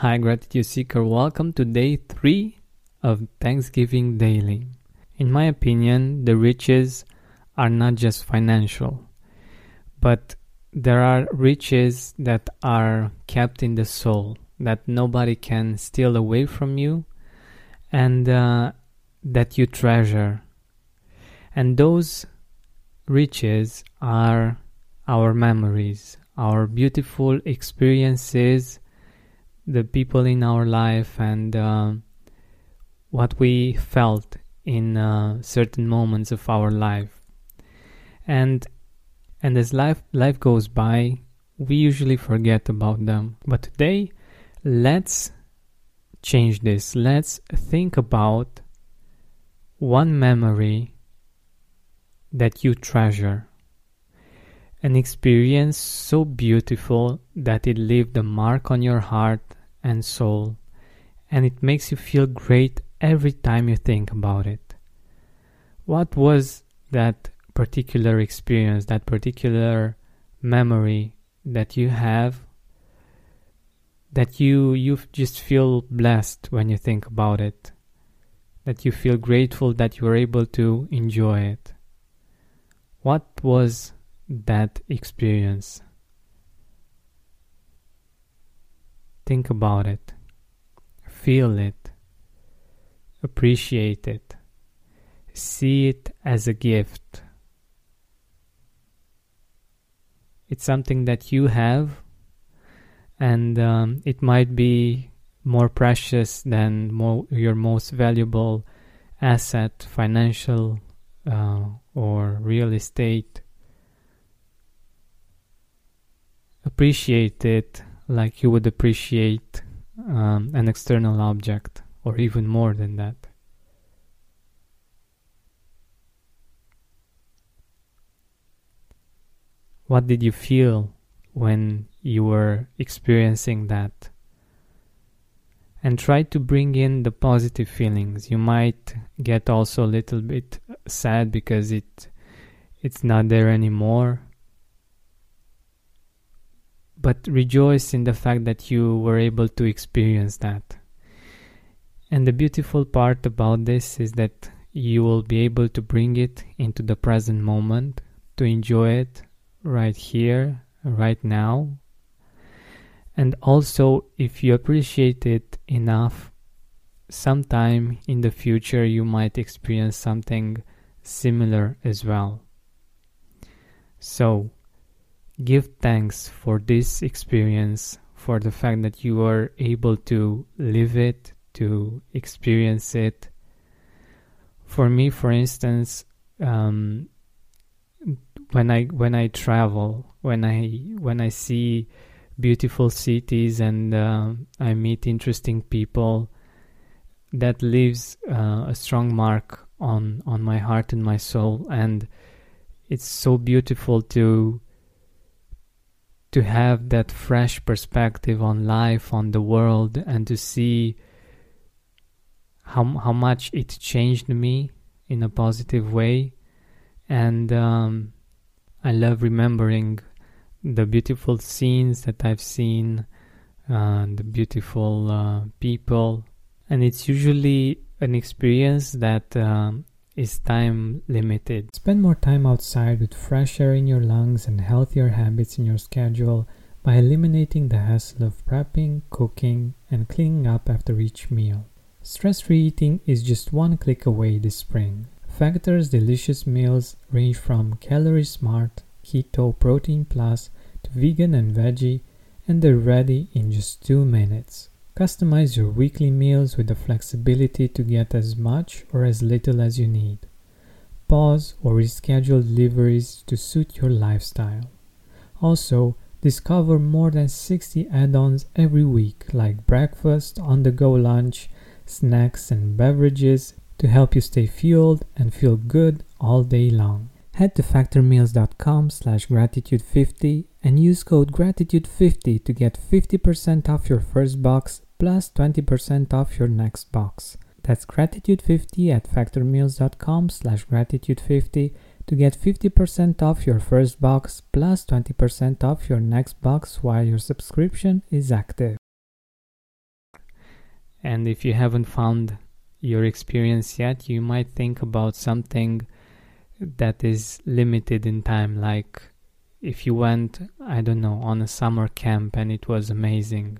Hi, Gratitude Seeker. Welcome to day three of Thanksgiving Daily. In my opinion, the riches are not just financial, but there are riches that are kept in the soul that nobody can steal away from you and uh, that you treasure. And those riches are our memories, our beautiful experiences the people in our life and uh, what we felt in uh, certain moments of our life. And and as life life goes by we usually forget about them. But today let's change this. Let's think about one memory that you treasure. An experience so beautiful that it left a mark on your heart and soul, and it makes you feel great every time you think about it. What was that particular experience, that particular memory that you have that you you just feel blessed when you think about it? That you feel grateful that you were able to enjoy it? What was that experience Think about it. Feel it. Appreciate it. See it as a gift. It's something that you have, and um, it might be more precious than your most valuable asset, financial uh, or real estate. Appreciate it like you would appreciate um, an external object, or even more than that. What did you feel when you were experiencing that? And try to bring in the positive feelings. You might get also a little bit sad because it it's not there anymore but rejoice in the fact that you were able to experience that. And the beautiful part about this is that you will be able to bring it into the present moment, to enjoy it right here, right now. And also, if you appreciate it enough, sometime in the future you might experience something similar as well. So, give thanks for this experience, for the fact that you are able to live it, to experience it. For me, for instance, um, when I when I travel, when I when I see beautiful cities and uh, I meet interesting people, that leaves uh, a strong mark on on my heart and my soul, and it's so beautiful to to have that fresh perspective on life, on the world, and to see how how much it changed me in a positive way. And um, I love remembering the beautiful scenes that I've seen, uh, the beautiful uh, people, and it's usually an experience that um, is time limited. Spend more time outside with fresh air in your lungs and healthier habits in your schedule by eliminating the hassle of prepping, cooking, and cleaning up after each meal. Stress free eating is just one click away this spring. Factor's delicious meals range from calorie smart, keto, protein plus to vegan and veggie, and they're ready in just two minutes. Customize your weekly meals with the flexibility to get as much or as little as you need. Pause or reschedule deliveries to suit your lifestyle. Also, discover more than 60 add ons every week, like breakfast, on the go lunch, snacks, and beverages to help you stay fueled and feel good all day long. Head to factormeals.com slash gratitude50 and use code gratitude50 to get 50% off your first box plus 20% off your next box. That's gratitude50 at factormeals.com slash gratitude50 to get 50% off your first box plus 20% off your next box while your subscription is active. And if you haven't found your experience yet, you might think about something that is limited in time, like if you went, I don't know, on a summer camp and it was amazing.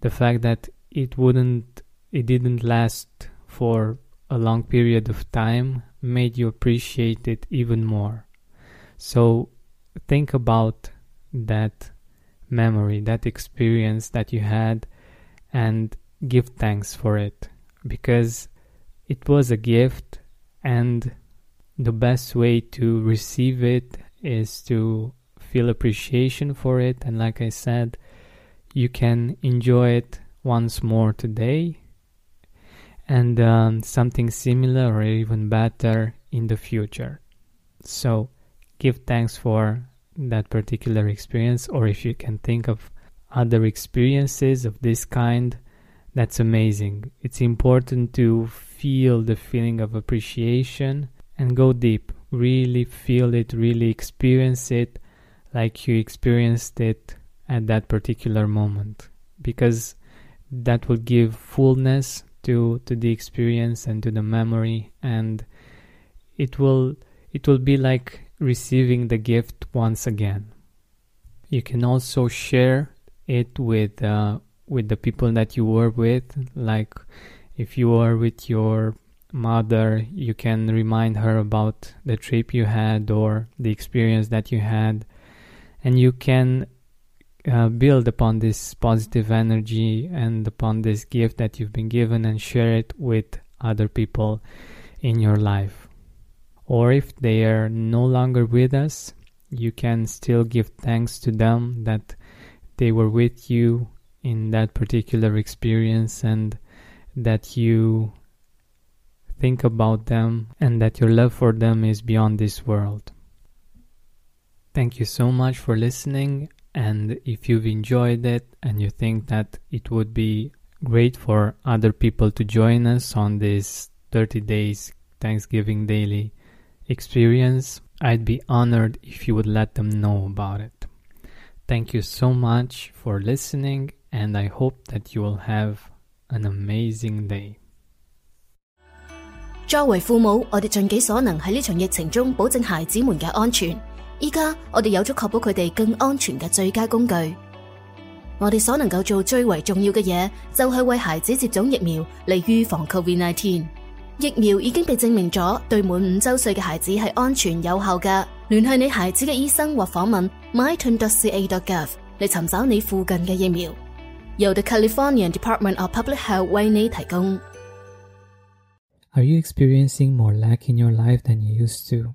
The fact that it wouldn't, it didn't last for a long period of time made you appreciate it even more. So think about that memory, that experience that you had, and give thanks for it because it was a gift, and the best way to receive it is to feel appreciation for it. And like I said, you can enjoy it once more today and um, something similar or even better in the future. So give thanks for that particular experience, or if you can think of other experiences of this kind, that's amazing. It's important to feel the feeling of appreciation and go deep. Really feel it, really experience it like you experienced it at that particular moment because that will give fullness to to the experience and to the memory and it will it will be like receiving the gift once again. You can also share it with uh, with the people that you were with like if you are with your mother you can remind her about the trip you had or the experience that you had and you can uh, build upon this positive energy and upon this gift that you've been given and share it with other people in your life. Or if they are no longer with us, you can still give thanks to them that they were with you in that particular experience and that you think about them and that your love for them is beyond this world. Thank you so much for listening and if you've enjoyed it and you think that it would be great for other people to join us on this 30 days Thanksgiving daily experience, I'd be honored if you would let them know about it. Thank you so much for listening, and I hope that you will have an amazing day. 作为父母，我哋尽己所能喺呢场疫情中保证孩子们嘅安全。 依家我哋有咗确保佢哋更安全嘅最佳工具。我哋所能够做最为重要嘅嘢，就係為孩子接种疫苗嚟预防 Covid-19。疫苗已经被证明咗对满五周岁嘅孩子系安全有效嘅。联系你孩子嘅医生或访问 myturn.ca.gov 嚟寻找你附近嘅疫苗。由 The California Department of Public Health 为你提供。Are you experiencing more lack in your life than you used to?